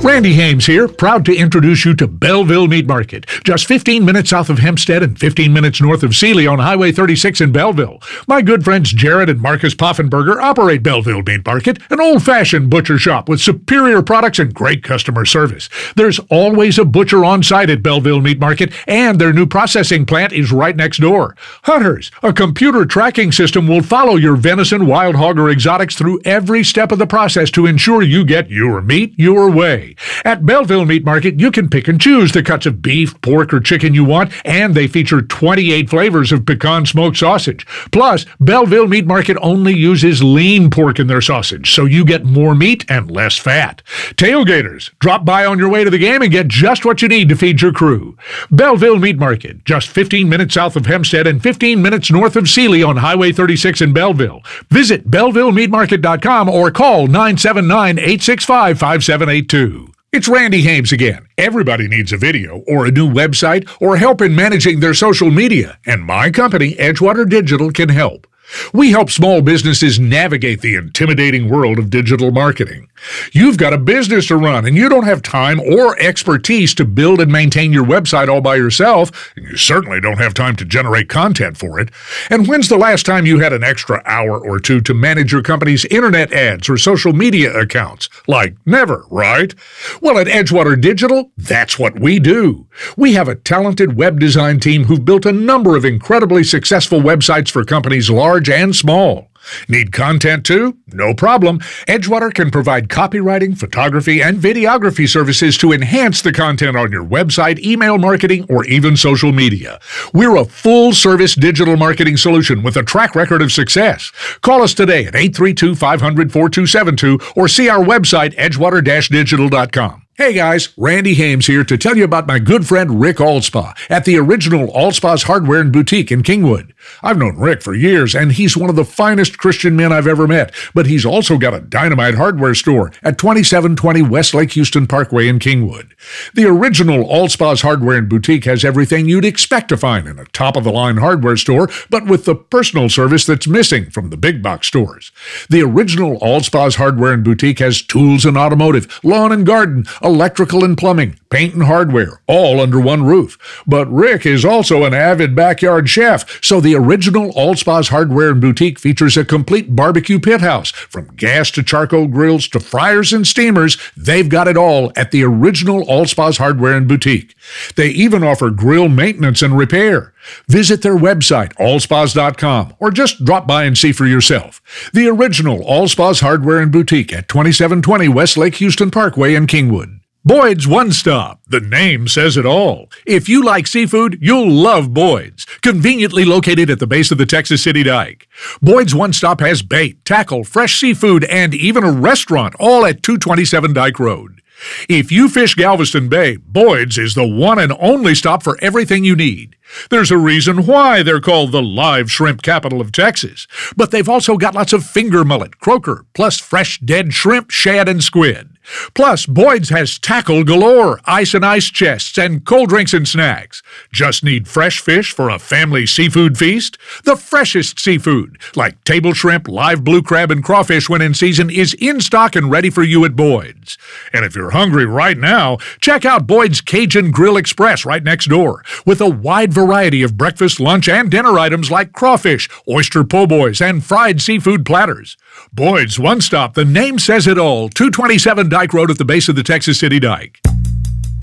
Randy Hames here, proud to introduce you to Belleville Meat Market, just 15 minutes south of Hempstead and 15 minutes north of Sealy on Highway 36 in Belleville. My good friends Jared and Marcus Poffenberger operate Belleville Meat Market, an old-fashioned butcher shop with superior products and great customer service. There's always a butcher on site at Belleville Meat Market, and their new processing plant is right next door. Hunters, a computer tracking system will follow your venison, wild hog, or exotics through every step of the process to ensure you get your meat your way. At Belleville Meat Market, you can pick and choose the cuts of beef, pork, or chicken you want, and they feature 28 flavors of pecan smoked sausage. Plus, Belleville Meat Market only uses lean pork in their sausage, so you get more meat and less fat. Tailgaters, drop by on your way to the game and get just what you need to feed your crew. Belleville Meat Market, just 15 minutes south of Hempstead and 15 minutes north of Sealy on Highway 36 in Belleville. Visit BellevilleMeatMarket.com or call 979 865 5782. It's Randy Hames again. Everybody needs a video or a new website or help in managing their social media, and my company, Edgewater Digital, can help. We help small businesses navigate the intimidating world of digital marketing. You've got a business to run and you don't have time or expertise to build and maintain your website all by yourself, and you certainly don't have time to generate content for it. And when's the last time you had an extra hour or two to manage your company's internet ads or social media accounts? Like never, right? Well, at Edgewater Digital, that's what we do. We have a talented web design team who've built a number of incredibly successful websites for companies large and small. Need content too? No problem. Edgewater can provide copywriting, photography, and videography services to enhance the content on your website, email marketing, or even social media. We're a full service digital marketing solution with a track record of success. Call us today at 832 500 4272 or see our website, edgewater digital.com. Hey guys, Randy Hames here to tell you about my good friend Rick Alspaugh at the original Alspaugh's Hardware and Boutique in Kingwood. I've known Rick for years, and he's one of the finest Christian men I've ever met, but he's also got a dynamite hardware store at 2720 West Lake Houston Parkway in Kingwood. The original Alspaugh's Hardware and Boutique has everything you'd expect to find in a top of the line hardware store, but with the personal service that's missing from the big box stores. The original Alspaugh's Hardware and Boutique has tools and automotive, lawn and garden, electrical and plumbing, paint and hardware, all under one roof. But Rick is also an avid backyard chef, so the original Alspaugh's Hardware and Boutique features a complete barbecue pit house. From gas to charcoal grills to fryers and steamers, they've got it all at the original Alspaugh's Hardware and Boutique. They even offer grill maintenance and repair. Visit their website, alspaughs.com, or just drop by and see for yourself. The original Alspaugh's Hardware and Boutique at 2720 West Lake Houston Parkway in Kingwood. Boyd's One Stop. The name says it all. If you like seafood, you'll love Boyd's. Conveniently located at the base of the Texas City Dike. Boyd's One Stop has bait, tackle, fresh seafood, and even a restaurant, all at 227 Dike Road. If you fish Galveston Bay, Boyd's is the one and only stop for everything you need. There's a reason why they're called the live shrimp capital of Texas. But they've also got lots of finger mullet, croaker, plus fresh dead shrimp, shad, and squid. Plus, Boyd's has tackle galore, ice and ice chests, and cold drinks and snacks. Just need fresh fish for a family seafood feast? The freshest seafood, like table shrimp, live blue crab, and crawfish when in season, is in stock and ready for you at Boyd's. And if you're hungry right now, check out Boyd's Cajun Grill Express right next door, with a wide variety of breakfast, lunch, and dinner items like crawfish, oyster po' boys, and fried seafood platters. Boyd's One Stop, the name says it all, 227 Dike Road at the base of the Texas City Dike.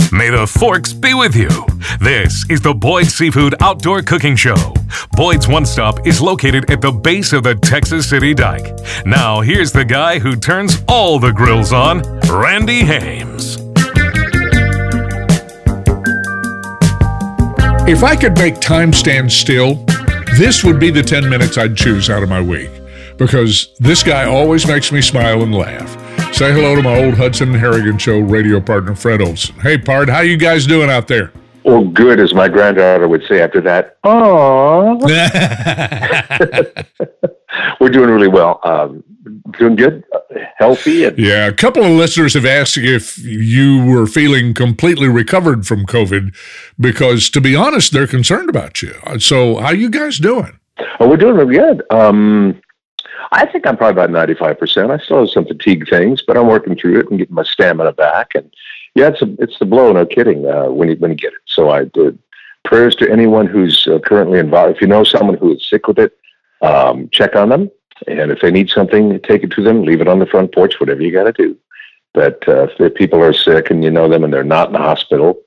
May the forks be with you. This is the Boyd Seafood Outdoor Cooking Show. Boyd's One Stop is located at the base of the Texas City Dike. Now, here's the guy who turns all the grills on, Randy Hames. If I could make time stand still, this would be the 10 minutes I'd choose out of my week because this guy always makes me smile and laugh. Say hello to my old Hudson and Harrigan show radio partner Fred Olson. Hey Pard, how you guys doing out there? Well, good, as my granddaughter would say after that. Oh, we're doing really well. Um, doing good, healthy. And- yeah, a couple of listeners have asked if you were feeling completely recovered from COVID, because to be honest, they're concerned about you. So, how you guys doing? Oh, we're doing really good. Um, I think I'm probably about 95%. I still have some fatigue things, but I'm working through it and getting my stamina back. And yeah, it's a, it's the blow, no kidding, uh, when you when you get it. So I did prayers to anyone who's uh, currently involved. If you know someone who is sick with it, um, check on them, and if they need something, take it to them. Leave it on the front porch. Whatever you got to do. But uh, if people are sick and you know them and they're not in the hospital,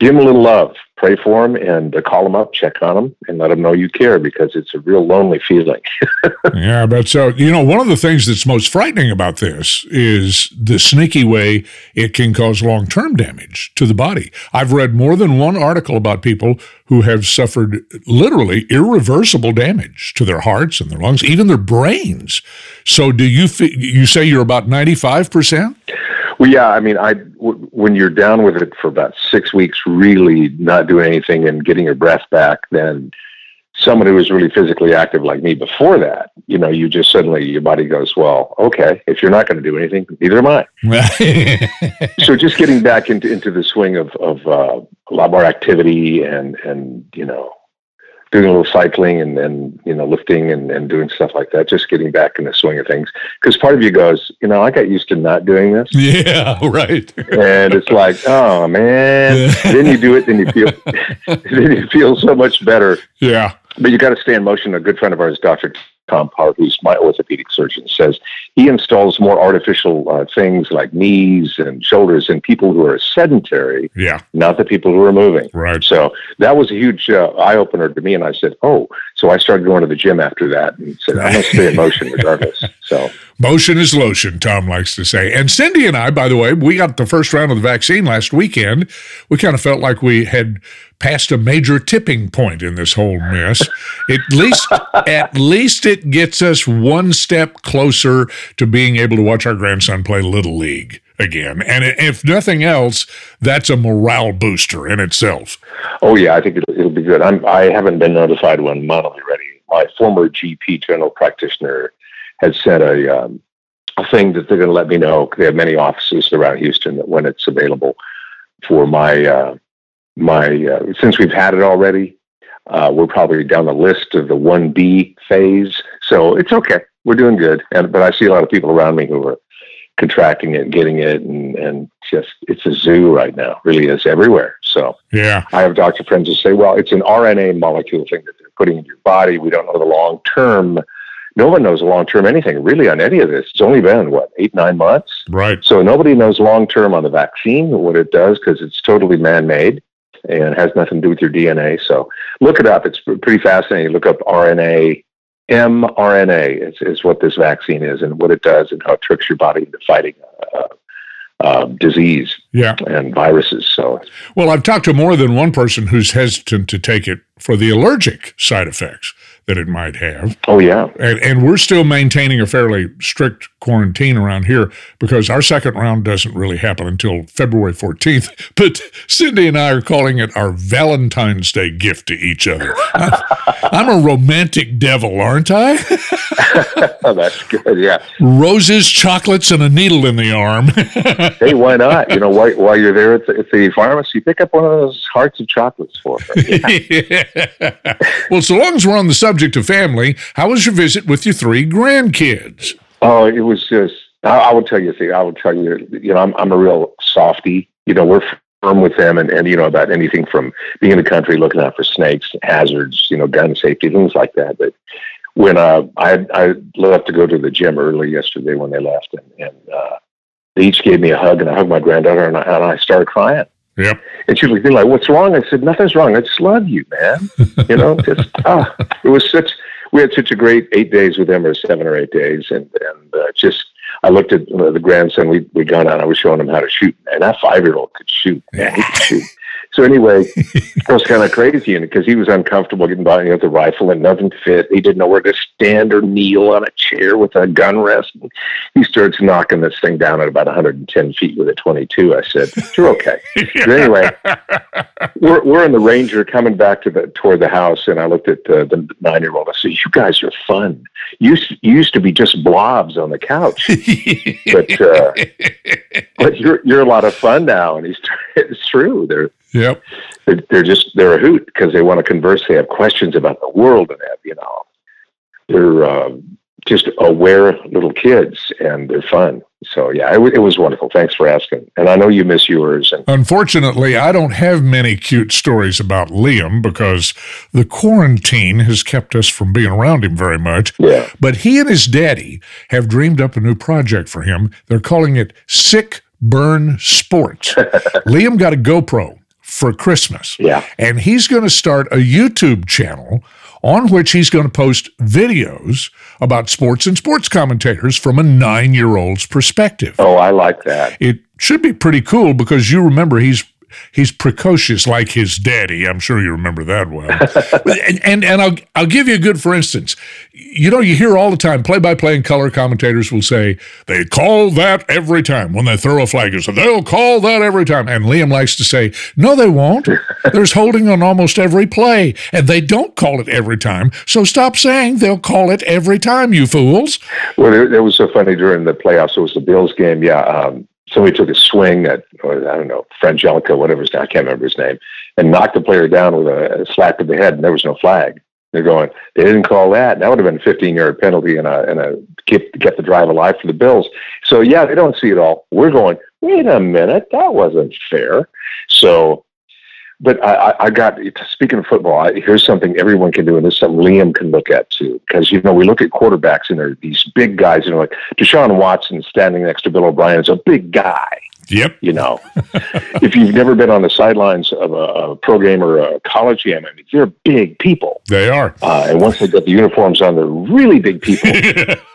give them a little love. Pray for them and uh, call them up, check on them, and let them know you care because it's a real lonely feeling. yeah, but so you know, one of the things that's most frightening about this is the sneaky way it can cause long-term damage to the body. I've read more than one article about people who have suffered literally irreversible damage to their hearts and their lungs, even their brains. So, do you you say you're about ninety-five percent? Well, yeah. I mean, I w- when you're down with it for about six weeks, really not doing anything and getting your breath back, then someone who was really physically active like me before that, you know, you just suddenly your body goes, well, okay, if you're not going to do anything, neither am I. so just getting back into into the swing of of uh, a lot more activity and and you know doing a little cycling and then you know lifting and, and doing stuff like that just getting back in the swing of things. Because part of you goes you know i got used to not doing this. Yeah right. And it's like oh man. Then you do it then you feel then you feel so much better. Yeah. But you got to stay in motion. A good friend of ours dr Tom Parr, who's my orthopedic surgeon, says he installs more artificial uh, things like knees and shoulders in people who are sedentary, yeah, not the people who are moving. Right. So that was a huge uh, eye opener to me, and I said, "Oh." So I started going to the gym after that, and said, "I'm going to stay in motion regardless." So motion is lotion, Tom likes to say. And Cindy and I, by the way, we got the first round of the vaccine last weekend. We kind of felt like we had passed a major tipping point in this whole mess. At least, at least it gets us one step closer to being able to watch our grandson play little league again. And if nothing else, that's a morale booster in itself. Oh yeah, I think it'll, it'll be good. I'm, I haven't been notified when be ready. My former GP, general practitioner, has sent a um, a thing that they're going to let me know. They have many offices around Houston that when it's available for my uh, my uh, since we've had it already, uh, we're probably down the list of the one B phase. So it's okay. We're doing good. And but I see a lot of people around me who are contracting it, getting it, and and just it's a zoo right now. Really is everywhere. So yeah, I have doctor friends who say, well, it's an RNA molecule thing that they're putting in your body. We don't know the long term. No one knows long term anything really on any of this. It's only been what eight nine months. Right. So nobody knows long term on the vaccine what it does because it's totally man made and has nothing to do with your DNA. So look it up. It's pretty fascinating. Look up RNA, mRNA is, is what this vaccine is and what it does and how it tricks your body into fighting uh, uh, disease yeah. and viruses. So, well, I've talked to more than one person who's hesitant to take it for the allergic side effects that it might have. Oh, yeah. And, and we're still maintaining a fairly strict quarantine around here because our second round doesn't really happen until February 14th. But Cindy and I are calling it our Valentine's Day gift to each other. I'm a romantic devil, aren't I? Oh, that's good. Yeah. Roses, chocolates, and a needle in the arm. hey, why not? You know, while, while you're there at the, at the pharmacy, pick up one of those hearts of chocolates for her. Yeah. well, so long as we're on the subject of family, how was your visit with your three grandkids? Oh, it was just. I, I will tell you, see, I will tell you. You know, I'm I'm a real softy. You know, we're firm with them, and and you know about anything from being in the country, looking out for snakes, hazards, you know, gun safety, things like that. But when uh, I I left to go to the gym early yesterday when they left, and, and uh, they each gave me a hug, and I hugged my granddaughter, and I, and I started crying. Yep. And she was like, "What's wrong?" I said, "Nothing's wrong. I just love you, man." you know, just ah, it was such. We had such a great eight days with them, or seven or eight days, and and uh, just I looked at uh, the grandson. We we gone out. I was showing him how to shoot, and that five year old could shoot. Man, he could shoot. So anyway, it was kind of crazy, and because he was uncomfortable getting by with the rifle and nothing fit, he didn't know where to stand or kneel on a chair with a gun rest. He starts knocking this thing down at about 110 feet with a 22. I said, "You're okay." anyway, we're we're in the Ranger coming back to the toward the house, and I looked at uh, the nine year old. I said, "You guys are fun. You used, you used to be just blobs on the couch, but uh, but you're you're a lot of fun now." And he's it's true. They're Yep. They're, they're just they're a hoot because they want to converse. They have questions about the world and have you know they're uh, just aware little kids and they're fun. So yeah, it, it was wonderful. Thanks for asking. And I know you miss yours. And Unfortunately, I don't have many cute stories about Liam because the quarantine has kept us from being around him very much. yeah, But he and his daddy have dreamed up a new project for him. They're calling it Sick Burn Sports. Liam got a GoPro for Christmas. Yeah. And he's going to start a YouTube channel on which he's going to post videos about sports and sports commentators from a nine year old's perspective. Oh, I like that. It should be pretty cool because you remember he's he's precocious like his daddy. I'm sure you remember that well. and, and and I'll I'll give you a good for instance. You know, you hear all the time play by play and color commentators will say they call that every time when they throw a flag. So they'll call that every time. And Liam likes to say, no, they won't. There's holding on almost every play, and they don't call it every time. So stop saying they'll call it every time, you fools. Well, it, it was so funny during the playoffs. It was the Bills game. Yeah, um, somebody took a swing at or, I don't know Frangelico, whatever his name, I can't remember his name, and knocked the player down with a, slap to the head, and there was no flag. They're going. They didn't call that. That would have been a 15 yard penalty and a and a get the drive alive for the Bills. So yeah, they don't see it all. We're going. Wait a minute, that wasn't fair. So, but I, I- got speaking of football. I, here's something everyone can do, and this is something Liam can look at too. Because you know we look at quarterbacks and they're these big guys. You know, like Deshaun Watson standing next to Bill O'Brien is a big guy Yep. you know. if you've never been on the sidelines of a, a pro game or a college game, I mean, they're big people. They are. Uh, and once they get the uniforms on, they're really big people.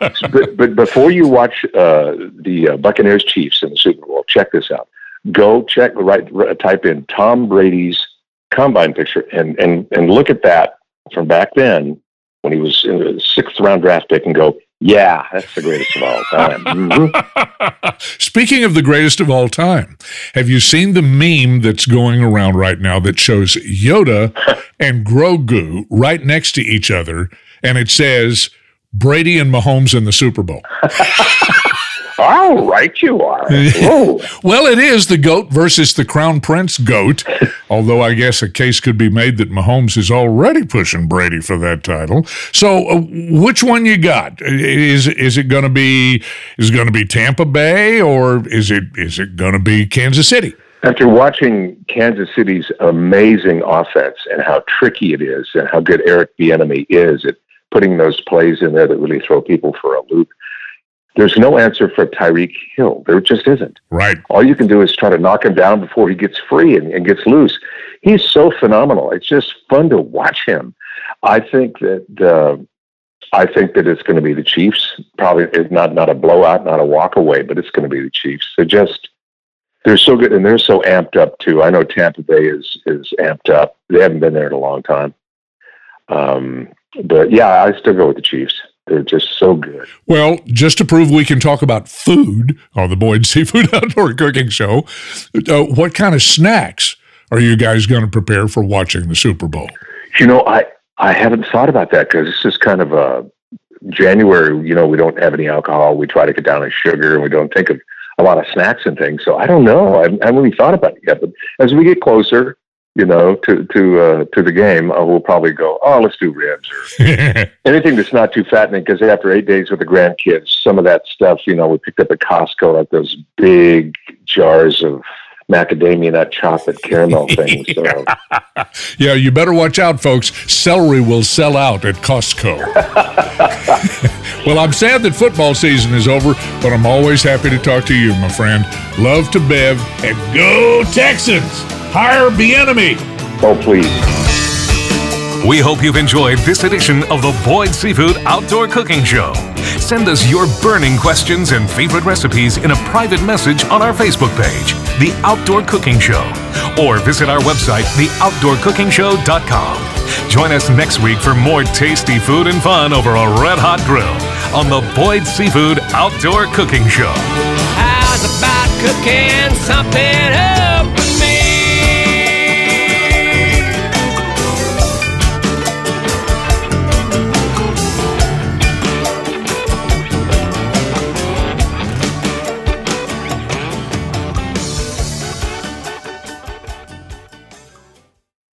but, but before you watch uh, the uh, Buccaneers Chiefs in the Super Bowl, check this out. Go check, right, right, type in Tom Brady's combine picture and, and, and look at that from back then when he was in the sixth round draft pick and go, yeah, that's the greatest of all time. Mhm. Speaking of the greatest of all time, have you seen the meme that's going around right now that shows Yoda and Grogu right next to each other, and it says Brady and Mahomes in the Super Bowl? All right, you are. Well, it is the GOAT versus the Crown Prince GOAT, although I guess a case could be made that Mahomes is already pushing Brady for that title. So, uh, which one you got? Is is it going to be is going to be Tampa Bay or is it is it going to be Kansas City? After watching Kansas City's amazing offense and how tricky it is and how good Eric Bieniemy is at putting those plays in there that really throw people for a loop, there's no answer for Tyreek Hill. There just isn't. Right. All you can do is try to knock him down before he gets free and, and gets loose. He's so phenomenal. It's just fun to watch him. I think that uh, I think that it's going to be the Chiefs. Probably it's not not a blowout, not a walk away, but it's going to be the Chiefs. They're just they're so good and they're so amped up too. I know Tampa Bay is is amped up. They haven't been there in a long time. Um, but yeah, I still go with the Chiefs. They're just so good. Well, just to prove we can talk about food on the Boyd Seafood Outdoor Cooking Show, uh, what kind of snacks are you guys going to prepare for watching the Super Bowl? You know, I I haven't thought about that because this is kind of a January. You know, we don't have any alcohol. We try to get down on sugar, and we don't think of a lot of snacks and things. So I don't know. I I haven't really thought about it yet. But as we get closer, you know, to to uh, to the game, uh, we'll probably go. Oh, let's do ribs or anything that's not too fattening. Because after eight days with the grandkids, some of that stuff, you know, we picked up at Costco, like those big jars of macadamia nut chocolate caramel thing. So. yeah, you better watch out, folks. Celery will sell out at Costco. well, I'm sad that football season is over, but I'm always happy to talk to you, my friend. Love to Bev and go Texans! Hire Bieniemy. Oh, please. We hope you've enjoyed this edition of the Boyd Seafood Outdoor Cooking Show. Send us your burning questions and favorite recipes in a private message on our Facebook page, The Outdoor Cooking Show, or visit our website, theoutdoorcookingshow.com. Join us next week for more tasty food and fun over a red hot grill on the Boyd Seafood Outdoor Cooking Show. How's about cooking something up with me?